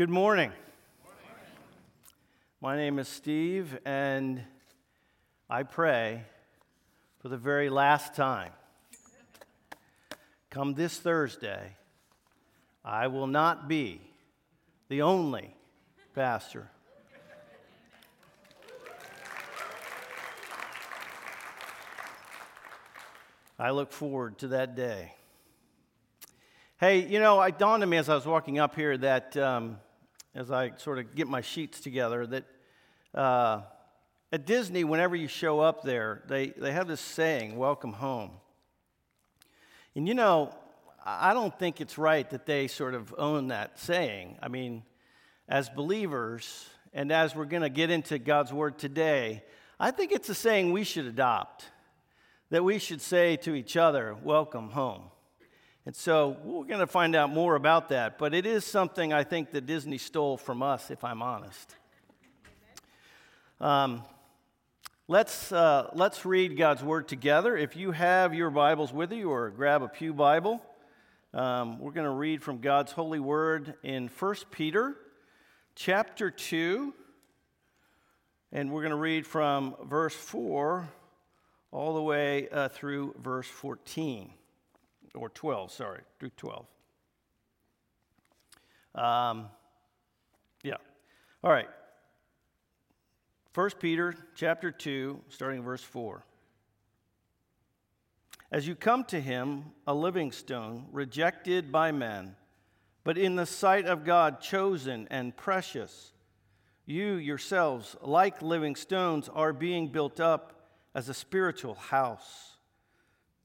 Good morning. My name is Steve, and I pray for the very last time. Come this Thursday, I will not be the only pastor. I look forward to that day. Hey, you know, it dawned on me as I was walking up here that um, as I sort of get my sheets together that uh, at Disney, whenever you show up there, they, they have this saying, welcome home. And you know, I don't think it's right that they sort of own that saying. I mean, as believers, and as we're going to get into God's word today, I think it's a saying we should adopt that we should say to each other, welcome home. And so we're going to find out more about that, but it is something I think that Disney stole from us, if I'm honest. Um, let's, uh, let's read God's Word together. If you have your Bibles with you, or grab a Pew Bible, um, we're going to read from God's holy Word in 1 Peter chapter 2, and we're going to read from verse 4 all the way uh, through verse 14 or 12, sorry, through 12. Um, yeah. All right. 1 Peter chapter 2, starting verse 4. As you come to him, a living stone, rejected by men, but in the sight of God chosen and precious, you yourselves, like living stones, are being built up as a spiritual house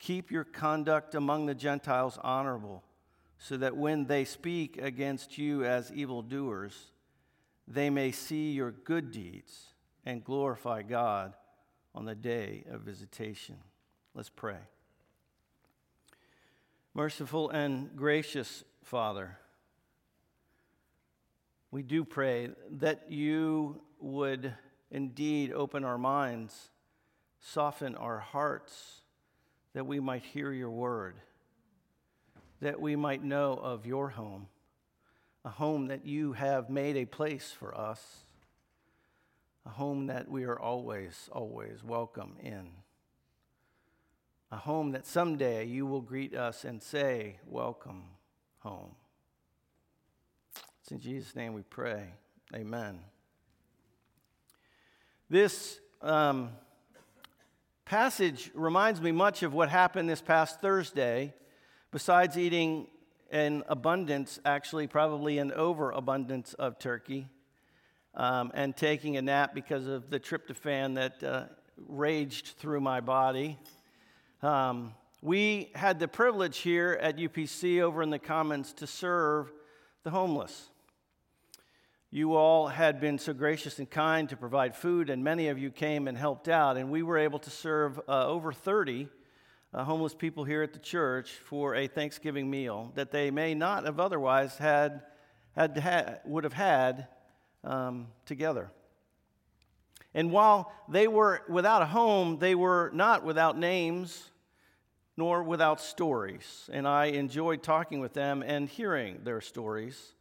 Keep your conduct among the Gentiles honorable, so that when they speak against you as evildoers, they may see your good deeds and glorify God on the day of visitation. Let's pray. Merciful and gracious Father, we do pray that you would indeed open our minds, soften our hearts that we might hear your word, that we might know of your home, a home that you have made a place for us, a home that we are always, always welcome in, a home that someday you will greet us and say, Welcome home. It's in Jesus' name we pray. Amen. This. Um, passage reminds me much of what happened this past Thursday, besides eating an abundance, actually, probably an overabundance of turkey, um, and taking a nap because of the tryptophan that uh, raged through my body. Um, we had the privilege here at UPC over in the Commons to serve the homeless. You all had been so gracious and kind to provide food, and many of you came and helped out. And we were able to serve uh, over 30 uh, homeless people here at the church for a Thanksgiving meal that they may not have otherwise had, had, had would have had um, together. And while they were without a home, they were not without names nor without stories. And I enjoyed talking with them and hearing their stories.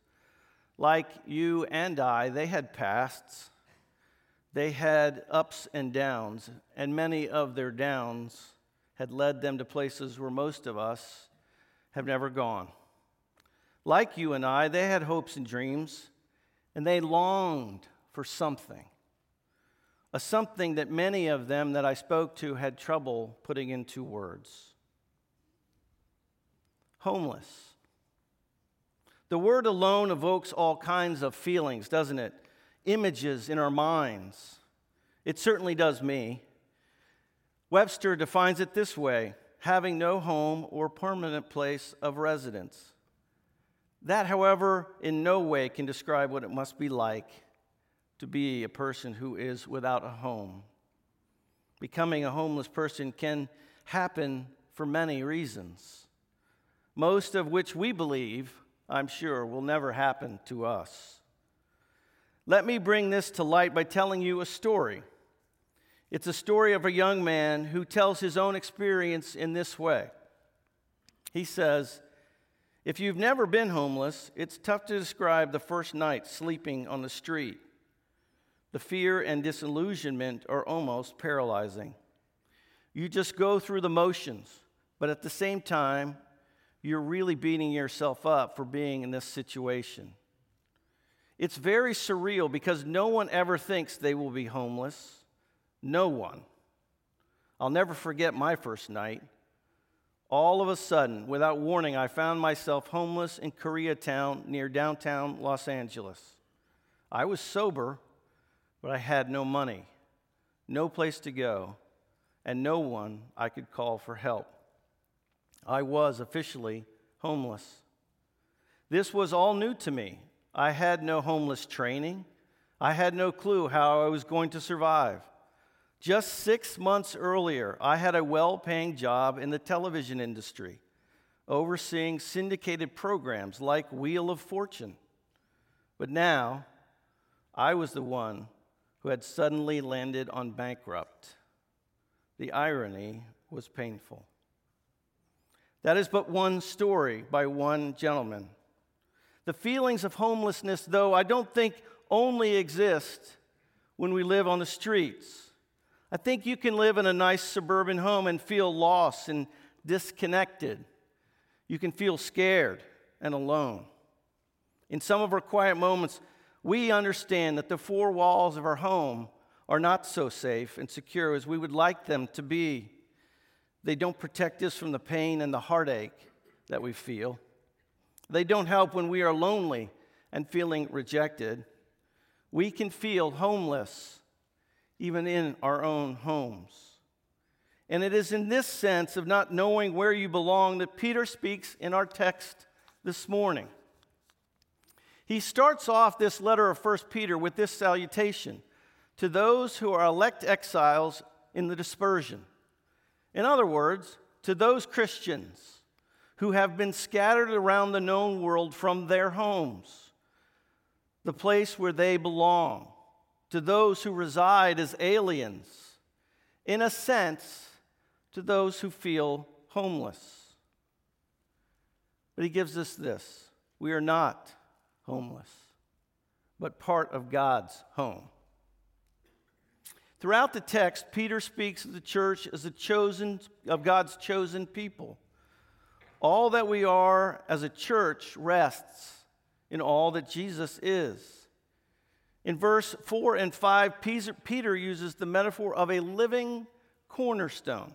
Like you and I, they had pasts, they had ups and downs, and many of their downs had led them to places where most of us have never gone. Like you and I, they had hopes and dreams, and they longed for something a something that many of them that I spoke to had trouble putting into words. Homeless. The word alone evokes all kinds of feelings, doesn't it? Images in our minds. It certainly does me. Webster defines it this way having no home or permanent place of residence. That, however, in no way can describe what it must be like to be a person who is without a home. Becoming a homeless person can happen for many reasons, most of which we believe, I'm sure, will never happen to us. Let me bring this to light by telling you a story. It's a story of a young man who tells his own experience in this way. He says, If you've never been homeless, it's tough to describe the first night sleeping on the street. The fear and disillusionment are almost paralyzing. You just go through the motions, but at the same time, you're really beating yourself up for being in this situation. It's very surreal because no one ever thinks they will be homeless. No one. I'll never forget my first night. All of a sudden, without warning, I found myself homeless in Koreatown near downtown Los Angeles. I was sober, but I had no money, no place to go, and no one I could call for help. I was officially homeless. This was all new to me. I had no homeless training. I had no clue how I was going to survive. Just six months earlier, I had a well paying job in the television industry, overseeing syndicated programs like Wheel of Fortune. But now, I was the one who had suddenly landed on bankrupt. The irony was painful. That is but one story by one gentleman. The feelings of homelessness, though, I don't think only exist when we live on the streets. I think you can live in a nice suburban home and feel lost and disconnected. You can feel scared and alone. In some of our quiet moments, we understand that the four walls of our home are not so safe and secure as we would like them to be. They don't protect us from the pain and the heartache that we feel. They don't help when we are lonely and feeling rejected. We can feel homeless even in our own homes. And it is in this sense of not knowing where you belong that Peter speaks in our text this morning. He starts off this letter of 1 Peter with this salutation to those who are elect exiles in the dispersion. In other words, to those Christians who have been scattered around the known world from their homes, the place where they belong, to those who reside as aliens, in a sense, to those who feel homeless. But he gives us this we are not homeless, but part of God's home. Throughout the text, Peter speaks of the church as a chosen of God's chosen people. All that we are as a church rests in all that Jesus is. In verse 4 and 5, Peter uses the metaphor of a living cornerstone.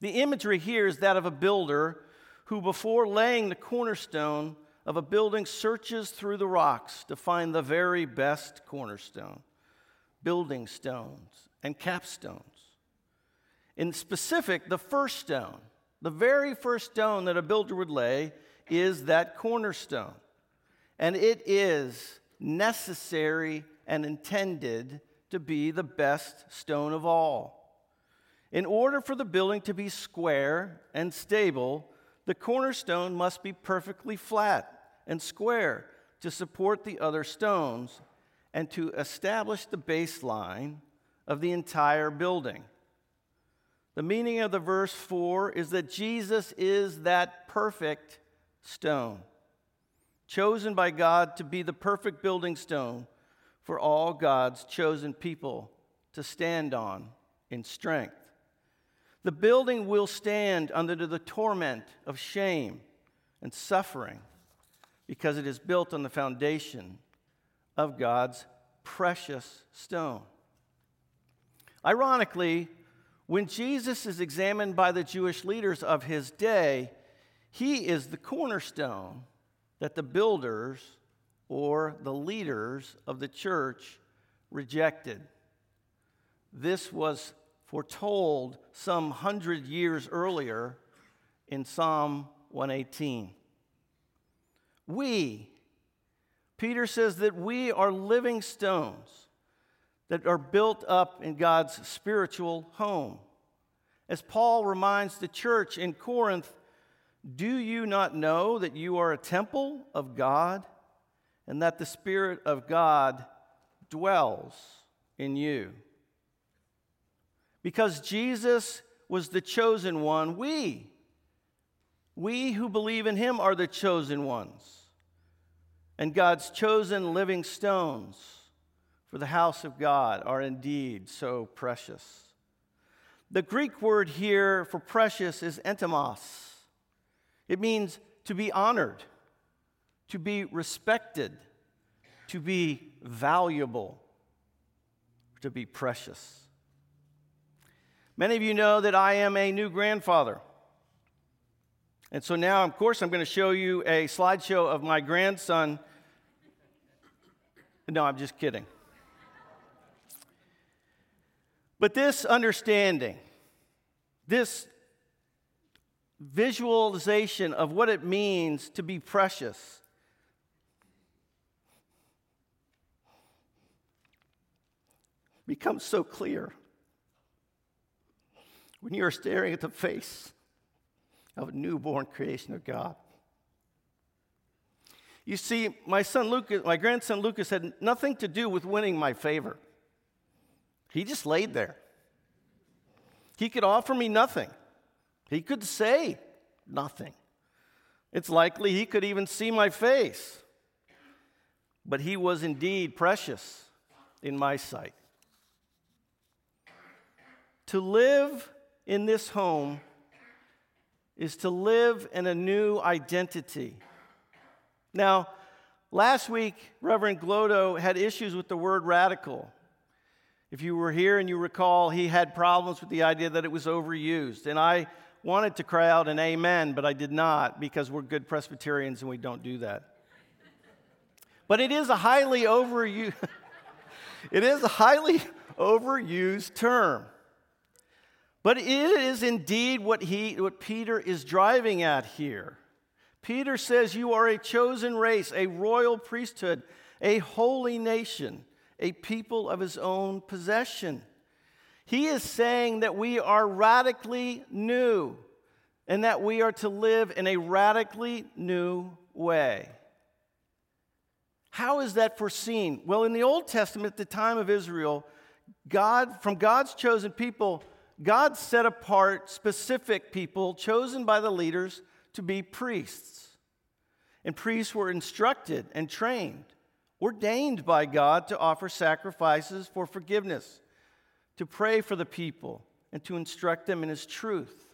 The imagery here is that of a builder who, before laying the cornerstone, of a building searches through the rocks to find the very best cornerstone, building stones, and capstones. In specific, the first stone, the very first stone that a builder would lay, is that cornerstone. And it is necessary and intended to be the best stone of all. In order for the building to be square and stable, the cornerstone must be perfectly flat and square to support the other stones, and to establish the baseline of the entire building. The meaning of the verse 4 is that Jesus is that perfect stone, chosen by God to be the perfect building stone for all God's chosen people to stand on in strength. The building will stand under the torment of shame and suffering because it is built on the foundation of God's precious stone. Ironically, when Jesus is examined by the Jewish leaders of his day, he is the cornerstone that the builders or the leaders of the church rejected. This was foretold some hundred years earlier in Psalm 118. We, Peter says that we are living stones that are built up in God's spiritual home. As Paul reminds the church in Corinth, do you not know that you are a temple of God and that the Spirit of God dwells in you? Because Jesus was the chosen one, we, we who believe in him are the chosen ones and God's chosen living stones for the house of God are indeed so precious. The Greek word here for precious is entimos. It means to be honored, to be respected, to be valuable, to be precious. Many of you know that I am a new grandfather. And so now, of course, I'm going to show you a slideshow of my grandson. No, I'm just kidding. But this understanding, this visualization of what it means to be precious, becomes so clear when you are staring at the face of a newborn creation of God. You see, my son Lucas, my grandson Lucas had nothing to do with winning my favor. He just laid there. He could offer me nothing. He could say nothing. It's likely he could even see my face. But he was indeed precious in my sight. To live in this home is to live in a new identity. Now, last week, Reverend Glodo had issues with the word radical. If you were here and you recall, he had problems with the idea that it was overused. And I wanted to cry out an amen, but I did not because we're good Presbyterians and we don't do that. But it is a highly overused it is a highly overused term. But it is indeed what, he, what Peter is driving at here. Peter says, You are a chosen race, a royal priesthood, a holy nation, a people of his own possession. He is saying that we are radically new and that we are to live in a radically new way. How is that foreseen? Well, in the Old Testament, at the time of Israel, God, from God's chosen people, God set apart specific people chosen by the leaders to be priests. And priests were instructed and trained, ordained by God to offer sacrifices for forgiveness, to pray for the people, and to instruct them in His truth.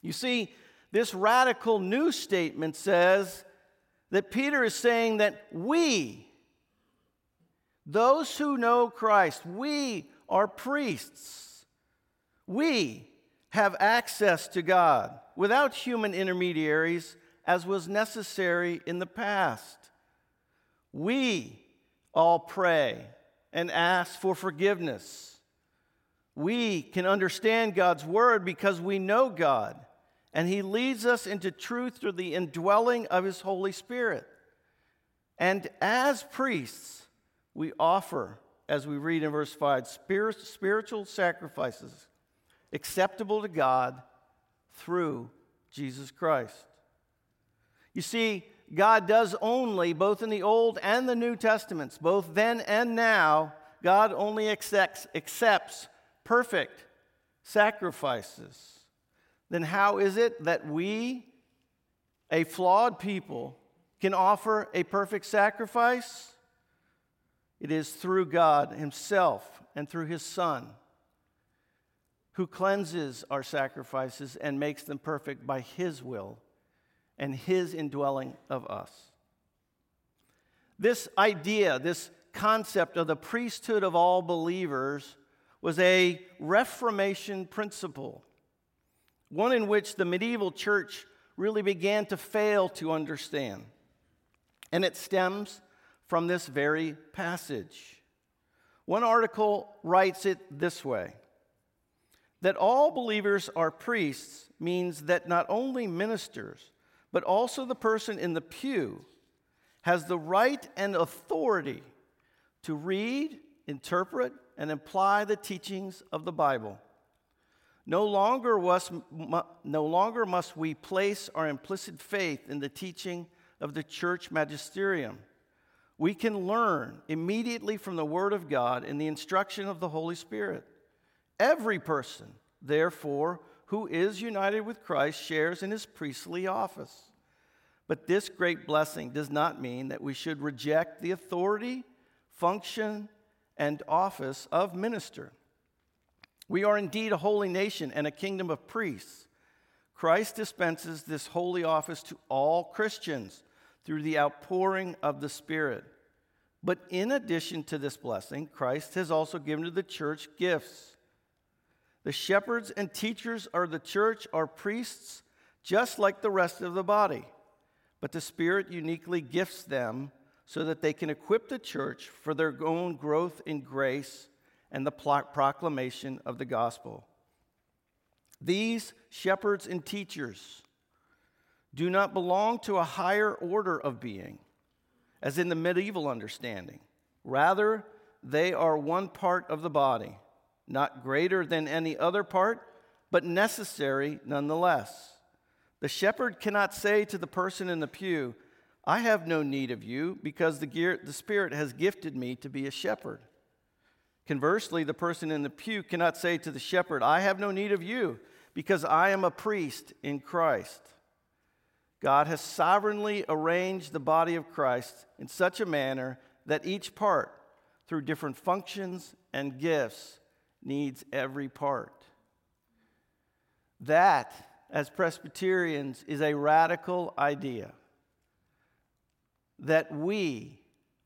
You see, this radical new statement says that Peter is saying that we, those who know Christ, we are priests. We have access to God without human intermediaries, as was necessary in the past. We all pray and ask for forgiveness. We can understand God's word because we know God, and He leads us into truth through the indwelling of His Holy Spirit. And as priests, we offer, as we read in verse 5, spiritual sacrifices acceptable to God through Jesus Christ. You see, God does only, both in the Old and the New Testaments, both then and now, God only accepts, accepts perfect sacrifices. Then how is it that we, a flawed people, can offer a perfect sacrifice? It is through God Himself and through His Son who cleanses our sacrifices and makes them perfect by His will and His indwelling of us. This idea, this concept of the priesthood of all believers, was a Reformation principle, one in which the medieval church really began to fail to understand. And it stems from this very passage. One article writes it this way that all believers are priests means that not only ministers, but also the person in the pew has the right and authority to read, interpret, and apply the teachings of the Bible. No longer, was, no longer must we place our implicit faith in the teaching of the church magisterium. We can learn immediately from the Word of God and the instruction of the Holy Spirit. Every person, therefore, who is united with Christ shares in his priestly office. But this great blessing does not mean that we should reject the authority, function, and office of minister. We are indeed a holy nation and a kingdom of priests. Christ dispenses this holy office to all Christians through the outpouring of the Spirit. But in addition to this blessing, Christ has also given to the church gifts. The shepherds and teachers of the church are priests just like the rest of the body, but the Spirit uniquely gifts them so that they can equip the church for their own growth in grace and the proclamation of the gospel. These shepherds and teachers do not belong to a higher order of being, as in the medieval understanding. Rather, they are one part of the body, not greater than any other part, but necessary nonetheless. The shepherd cannot say to the person in the pew, I have no need of you because the, gear, the Spirit has gifted me to be a shepherd. Conversely, the person in the pew cannot say to the shepherd, I have no need of you because I am a priest in Christ. God has sovereignly arranged the body of Christ in such a manner that each part, through different functions and gifts, needs every part. That, as Presbyterians, is a radical idea that we,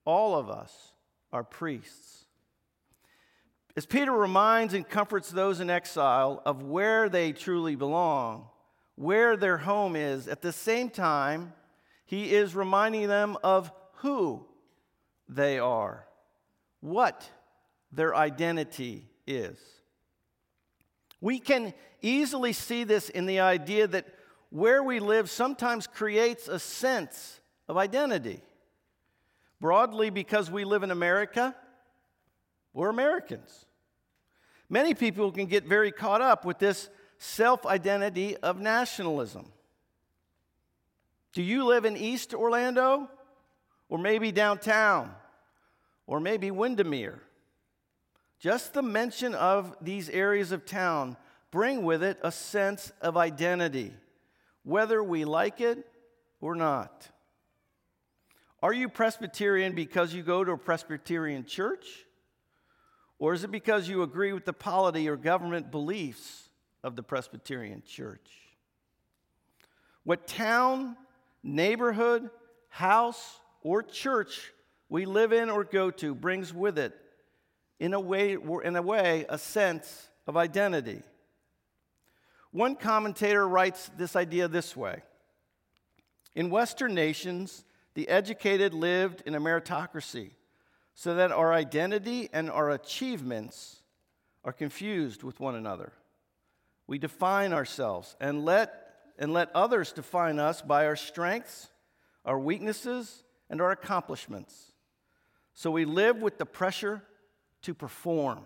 all of us, are priests. As Peter reminds and comforts those in exile of where they truly belong, where their home is, at the same time, he is reminding them of who they are, what their identity is. We can easily see this in the idea that where we live sometimes creates a sense of identity. Broadly, because we live in America, we're Americans. Many people can get very caught up with this self identity of nationalism. Do you live in East Orlando? Or maybe downtown? Or maybe Windermere? Just the mention of these areas of town bring with it a sense of identity, whether we like it or not. Are you Presbyterian because you go to a Presbyterian church? Or is it because you agree with the polity or government beliefs of the Presbyterian church? What town, neighborhood, house, or church we live in or go to brings with it, in a way, in a, way a sense of identity. One commentator writes this idea this way In Western nations, the educated lived in a meritocracy so that our identity and our achievements are confused with one another. We define ourselves and let, and let others define us by our strengths, our weaknesses, and our accomplishments. So we live with the pressure to perform.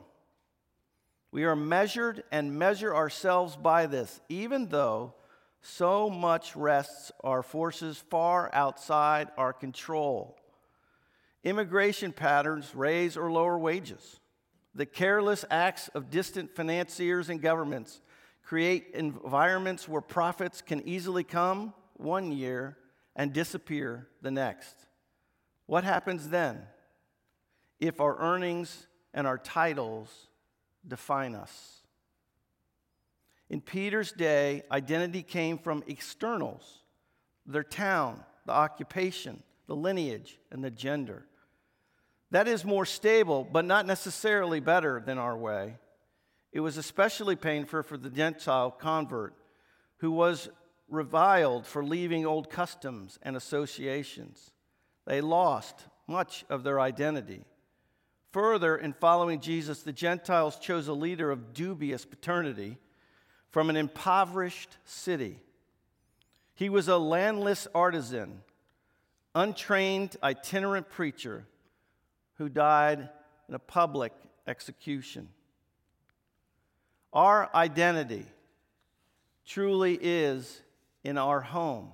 We are measured and measure ourselves by this, even though so much rests our forces far outside our control. Immigration patterns raise or lower wages. The careless acts of distant financiers and governments create environments where profits can easily come one year and disappear the next. What happens then if our earnings and our titles define us? In Peter's day, identity came from externals their town, the occupation, the lineage, and the gender. That is more stable, but not necessarily better than our way. It was especially painful for the Gentile convert who was reviled for leaving old customs and associations. They lost much of their identity. Further, in following Jesus, the Gentiles chose a leader of dubious paternity from an impoverished city. He was a landless artisan, untrained itinerant preacher who died in a public execution. Our identity truly is in our home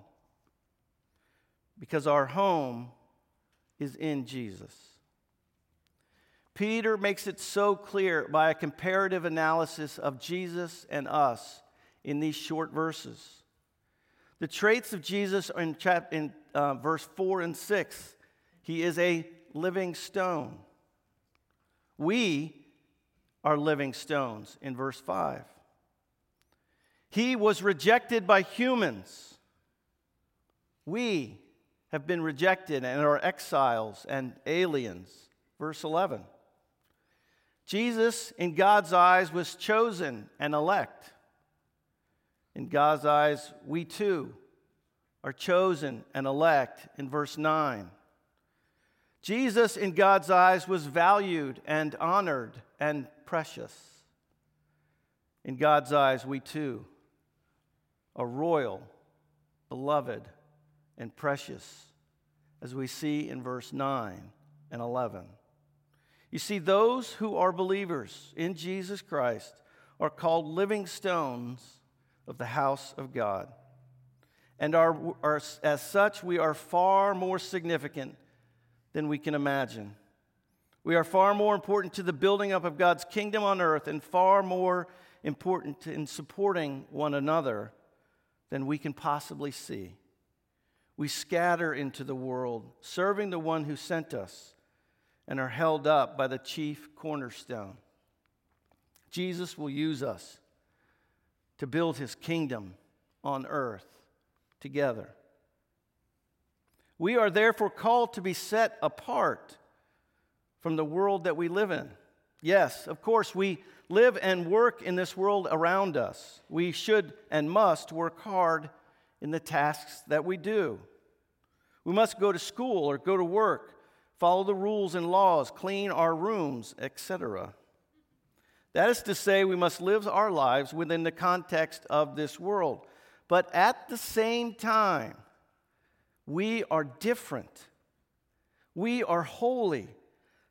because our home is in Jesus. Peter makes it so clear by a comparative analysis of Jesus and us in these short verses. The traits of Jesus are in, chap- in uh, verse 4 and 6. He is a living stone. We are living stones in verse 5. He was rejected by humans. We have been rejected and are exiles and aliens. Verse 11. Jesus, in God's eyes, was chosen and elect. In God's eyes, we too are chosen and elect in verse 9. Jesus, in God's eyes, was valued and honored and precious. In God's eyes, we too are royal, beloved, and precious, as we see in verse 9 and 11. You see, those who are believers in Jesus Christ are called living stones of the house of God. And are, are, as such, we are far more significant than we can imagine. We are far more important to the building up of God's kingdom on earth and far more important in supporting one another than we can possibly see. We scatter into the world, serving the one who sent us and are held up by the chief cornerstone. Jesus will use us to build his kingdom on earth together. We are therefore called to be set apart from the world that we live in. Yes, of course, we live and work in this world around us. We should and must work hard in the tasks that we do. We must go to school or go to work follow the rules and laws, clean our rooms, etc. That is to say, we must live our lives within the context of this world. But at the same time, we are different. We are holy,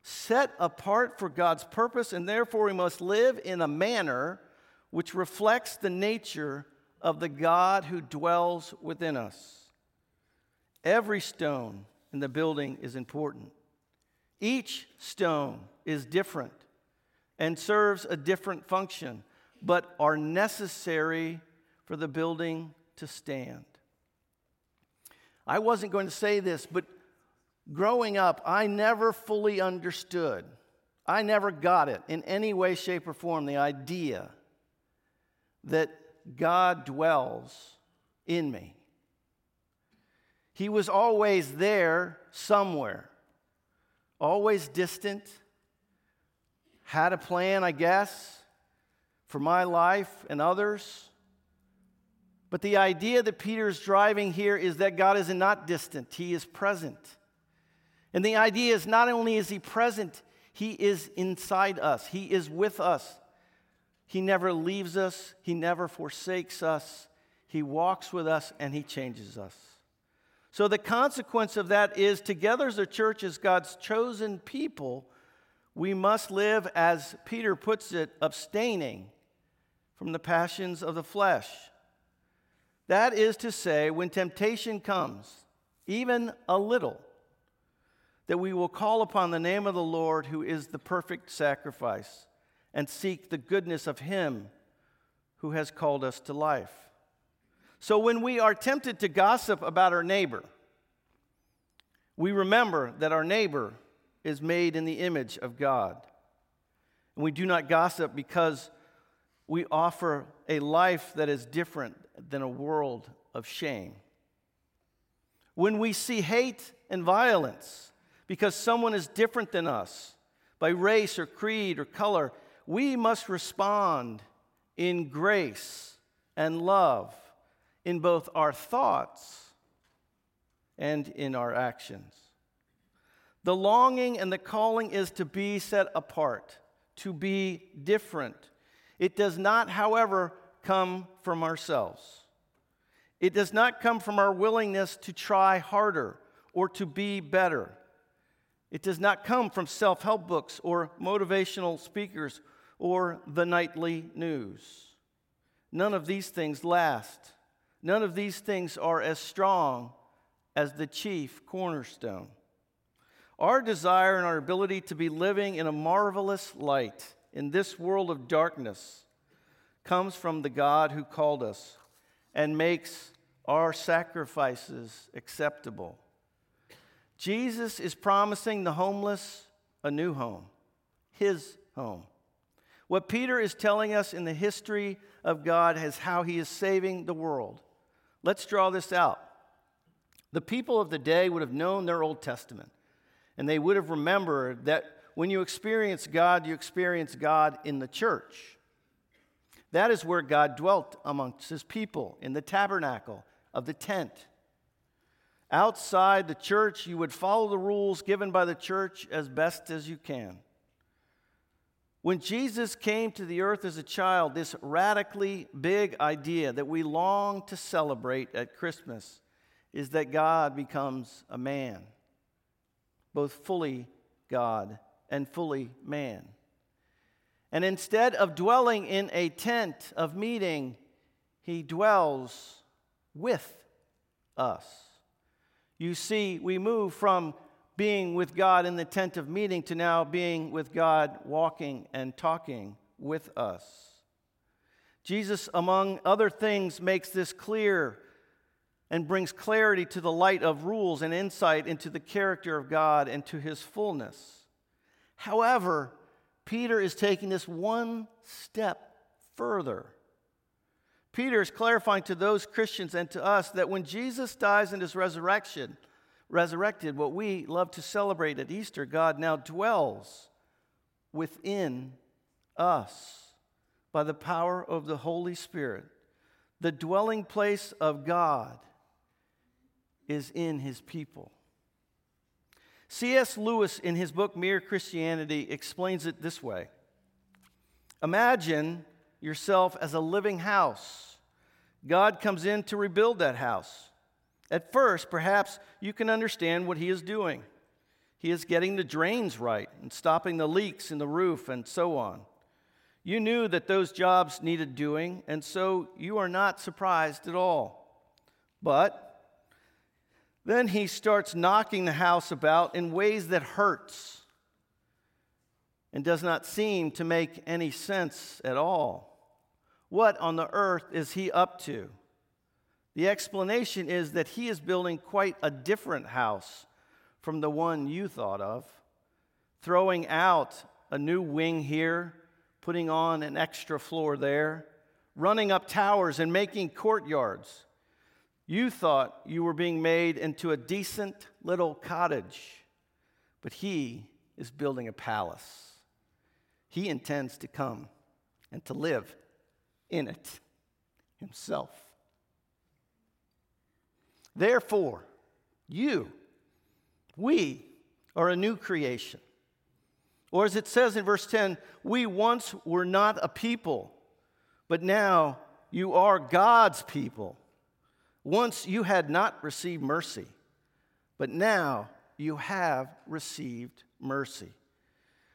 set apart for God's purpose, and therefore we must live in a manner which reflects the nature of the God who dwells within us. Every stone in the building is important. Each stone is different and serves a different function, but are necessary for the building to stand. I wasn't going to say this, but growing up, I never fully understood. I never got it in any way, shape, or form the idea that God dwells in me. He was always there somewhere always distant, had a plan, I guess, for my life and others. But the idea that Peter is driving here is that God is not distant, He is present. And the idea is not only is He present, He is inside us, He is with us. He never leaves us, He never forsakes us. He walks with us and He changes us. So the consequence of that is, together as a church, as God's chosen people, we must live, as Peter puts it, abstaining from the passions of the flesh. That is to say, when temptation comes, even a little, that we will call upon the name of the Lord, who is the perfect sacrifice, and seek the goodness of Him who has called us to life. So when we are tempted to gossip about our neighbor, we remember that our neighbor is made in the image of God. And we do not gossip because we offer a life that is different than a world of shame. When we see hate and violence because someone is different than us by race or creed or color, we must respond in grace and love in both our thoughts and in our actions. The longing and the calling is to be set apart, to be different. It does not, however, come from ourselves. It does not come from our willingness to try harder or to be better. It does not come from self help books or motivational speakers or the nightly news. None of these things last. None of these things are as strong as the chief cornerstone. Our desire and our ability to be living in a marvelous light in this world of darkness comes from the God who called us and makes our sacrifices acceptable. Jesus is promising the homeless a new home, his home. What Peter is telling us in the history of God is how he is saving the world. Let's draw this out. The people of the day would have known their Old Testament, and they would have remembered that when you experience God, you experience God in the church. That is where God dwelt amongst his people, in the tabernacle of the tent. Outside the church, you would follow the rules given by the church as best as you can. When Jesus came to the earth as a child, this radically big idea that we long to celebrate at Christmas is that God becomes a man, both fully God and fully man. And instead of dwelling in a tent of meeting, he dwells with us. You see, we move from being with God in the tent of meeting to now being with God walking and talking with us. Jesus, among other things, makes this clear and brings clarity to the light of rules and insight into the character of God and to his fullness. However, Peter is taking this one step further. Peter is clarifying to those Christians and to us that when Jesus dies in his resurrection, resurrected, what we love to celebrate at Easter, God now dwells within us by the power of the Holy Spirit. The dwelling place of God is in his people. C.S. Lewis, in his book Mere Christianity, explains it this way Imagine yourself as a living house. God comes in to rebuild that house. At first, perhaps you can understand what he is doing. He is getting the drains right and stopping the leaks in the roof and so on. You knew that those jobs needed doing, and so you are not surprised at all. But then he starts knocking the house about in ways that hurts and does not seem to make any sense at all. What on the earth is he up to? The explanation is that he is building quite a different house from the one you thought of, throwing out a new wing here, putting on an extra floor there, running up towers and making courtyards. You thought you were being made into a decent little cottage, but he is building a palace. He intends to come and to live in it himself. Therefore, you, we are a new creation. Or as it says in verse 10, we once were not a people, but now you are God's people. Once you had not received mercy, but now you have received mercy.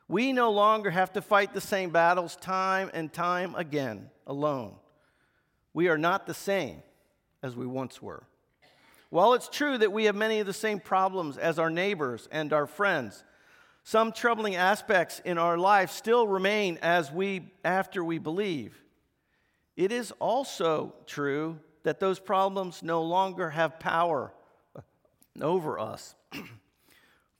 We no longer have to fight the same battles time and time again alone. We are not the same as we once were. While it's true that we have many of the same problems as our neighbors and our friends, some troubling aspects in our life still remain as we after we believe. It is also true that those problems no longer have power over us.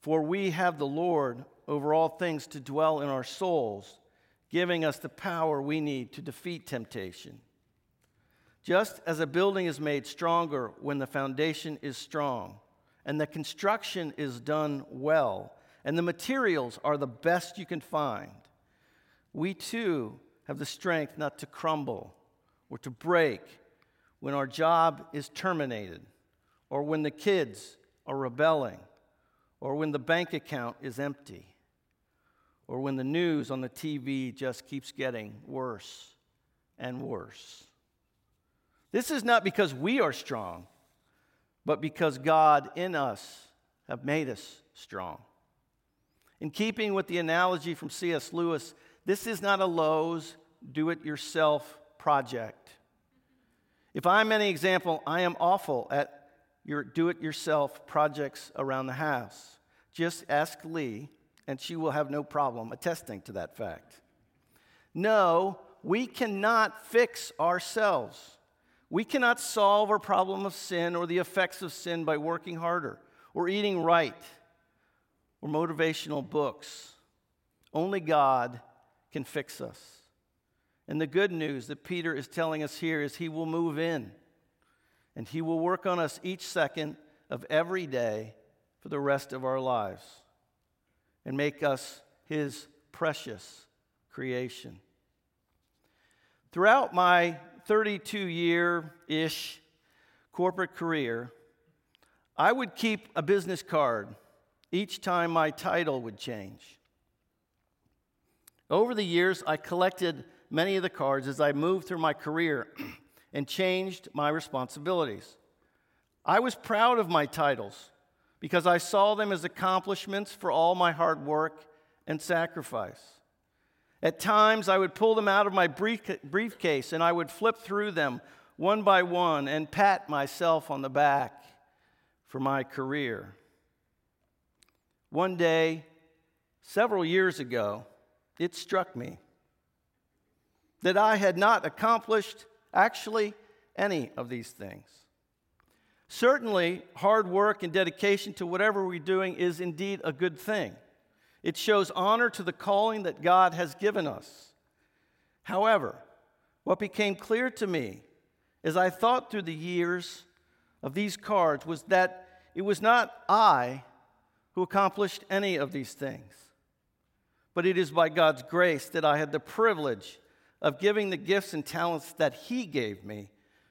For we have the Lord over all things to dwell in our souls, giving us the power we need to defeat temptation. Just as a building is made stronger when the foundation is strong, and the construction is done well, and the materials are the best you can find, we too have the strength not to crumble or to break when our job is terminated, or when the kids are rebelling, or when the bank account is empty, or when the news on the TV just keeps getting worse and worse. This is not because we are strong, but because God in us have made us strong. In keeping with the analogy from C.S. Lewis, this is not a Lowe's do it yourself project. If I'm any example, I am awful at your do it yourself projects around the house. Just ask Lee, and she will have no problem attesting to that fact. No, we cannot fix ourselves. We cannot solve our problem of sin or the effects of sin by working harder or eating right or motivational books. Only God can fix us. And the good news that Peter is telling us here is he will move in and he will work on us each second of every day for the rest of our lives and make us his precious creation. Throughout my 32 year ish corporate career, I would keep a business card each time my title would change. Over the years, I collected many of the cards as I moved through my career and changed my responsibilities. I was proud of my titles because I saw them as accomplishments for all my hard work and sacrifice. At times, I would pull them out of my briefcase and I would flip through them one by one and pat myself on the back for my career. One day, several years ago, it struck me that I had not accomplished actually any of these things. Certainly, hard work and dedication to whatever we're doing is indeed a good thing. It shows honor to the calling that God has given us. However, what became clear to me as I thought through the years of these cards was that it was not I who accomplished any of these things, but it is by God's grace that I had the privilege of giving the gifts and talents that He gave me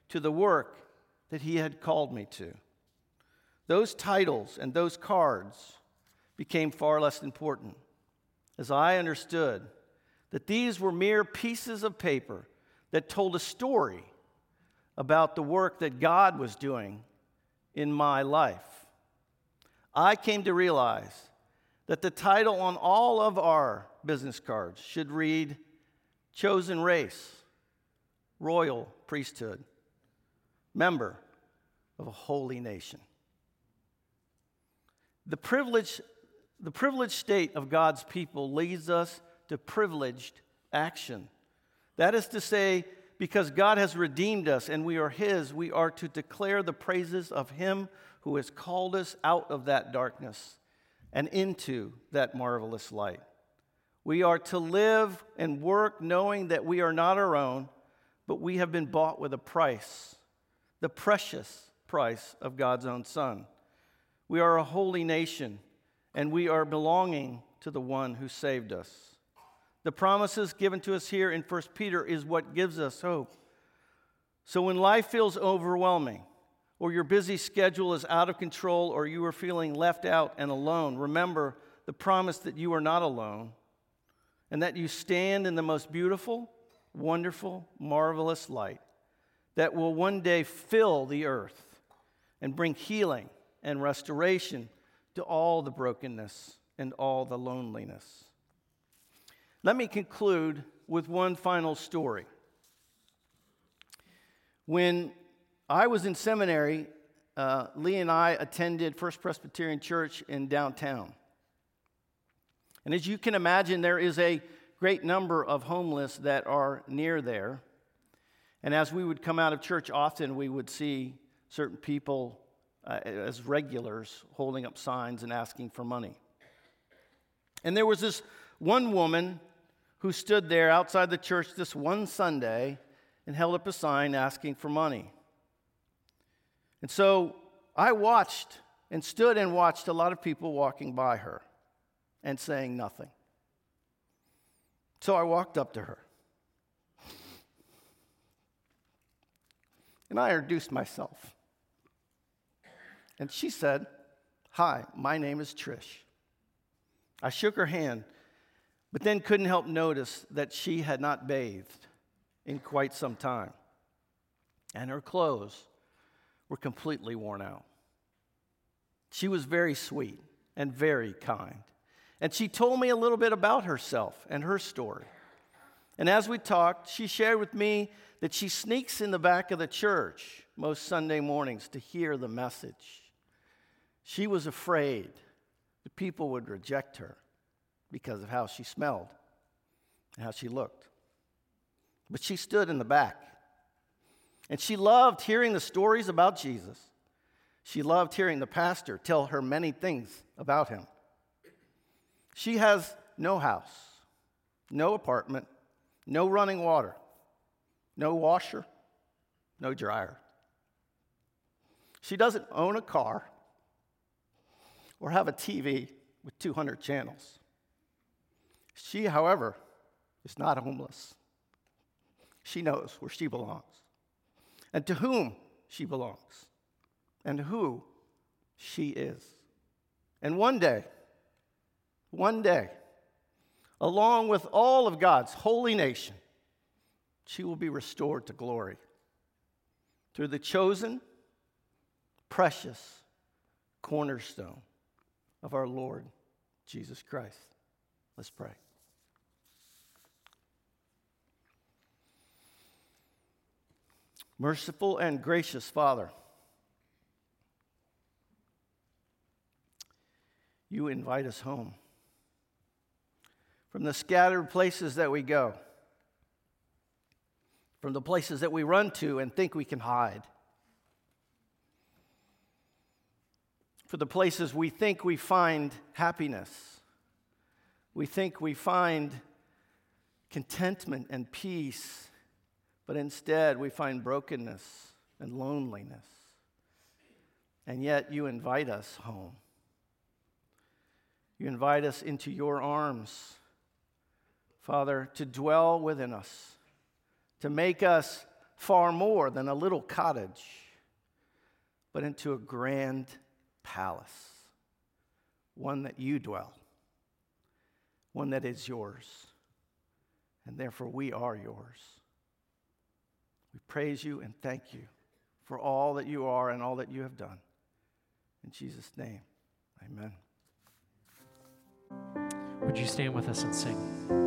to the work that He had called me to. Those titles and those cards became far less important as I understood that these were mere pieces of paper that told a story about the work that God was doing in my life. I came to realize that the title on all of our business cards should read Chosen Race, Royal Priesthood, Member of a Holy Nation. The privilege the privileged state of God's people leads us to privileged action. That is to say, because God has redeemed us and we are His, we are to declare the praises of Him who has called us out of that darkness and into that marvelous light. We are to live and work knowing that we are not our own, but we have been bought with a price, the precious price of God's own Son. We are a holy nation and we are belonging to the one who saved us. The promises given to us here in 1 Peter is what gives us hope. So when life feels overwhelming, or your busy schedule is out of control, or you are feeling left out and alone, remember the promise that you are not alone and that you stand in the most beautiful, wonderful, marvelous light that will one day fill the earth and bring healing and restoration to all the brokenness and all the loneliness. Let me conclude with one final story. When I was in seminary, uh, Lee and I attended First Presbyterian Church in downtown. And as you can imagine, there is a great number of homeless that are near there. And as we would come out of church, often we would see certain people uh, as regulars holding up signs and asking for money. And there was this one woman who stood there outside the church this one Sunday and held up a sign asking for money. And so I watched and stood and watched a lot of people walking by her and saying nothing. So I walked up to her. And I introduced myself. And she said, Hi, my name is Trish. I shook her hand, but then couldn't help notice that she had not bathed in quite some time. And her clothes were completely worn out. She was very sweet and very kind. And she told me a little bit about herself and her story. And as we talked, she shared with me that she sneaks in the back of the church most Sunday mornings to hear the message. She was afraid the people would reject her because of how she smelled and how she looked. But she stood in the back. And she loved hearing the stories about Jesus. She loved hearing the pastor tell her many things about him. She has no house, no apartment, no running water, no washer, no dryer. She doesn't own a car or have a TV with 200 channels. She, however, is not homeless. She knows where she belongs and to whom she belongs and who she is. And one day, one day, along with all of God's holy nation, she will be restored to glory through the chosen, precious cornerstone of our Lord Jesus Christ. Let's pray. Merciful and gracious Father, you invite us home from the scattered places that we go, from the places that we run to and think we can hide. For the places we think we find happiness. We think we find contentment and peace, but instead we find brokenness and loneliness. And yet you invite us home. You invite us into your arms, Father, to dwell within us, to make us far more than a little cottage, but into a grand palace, one that you dwell, one that is yours, and therefore we are yours. We praise you and thank you for all that you are and all that you have done. In Jesus' name, amen. Would you stand with us and sing?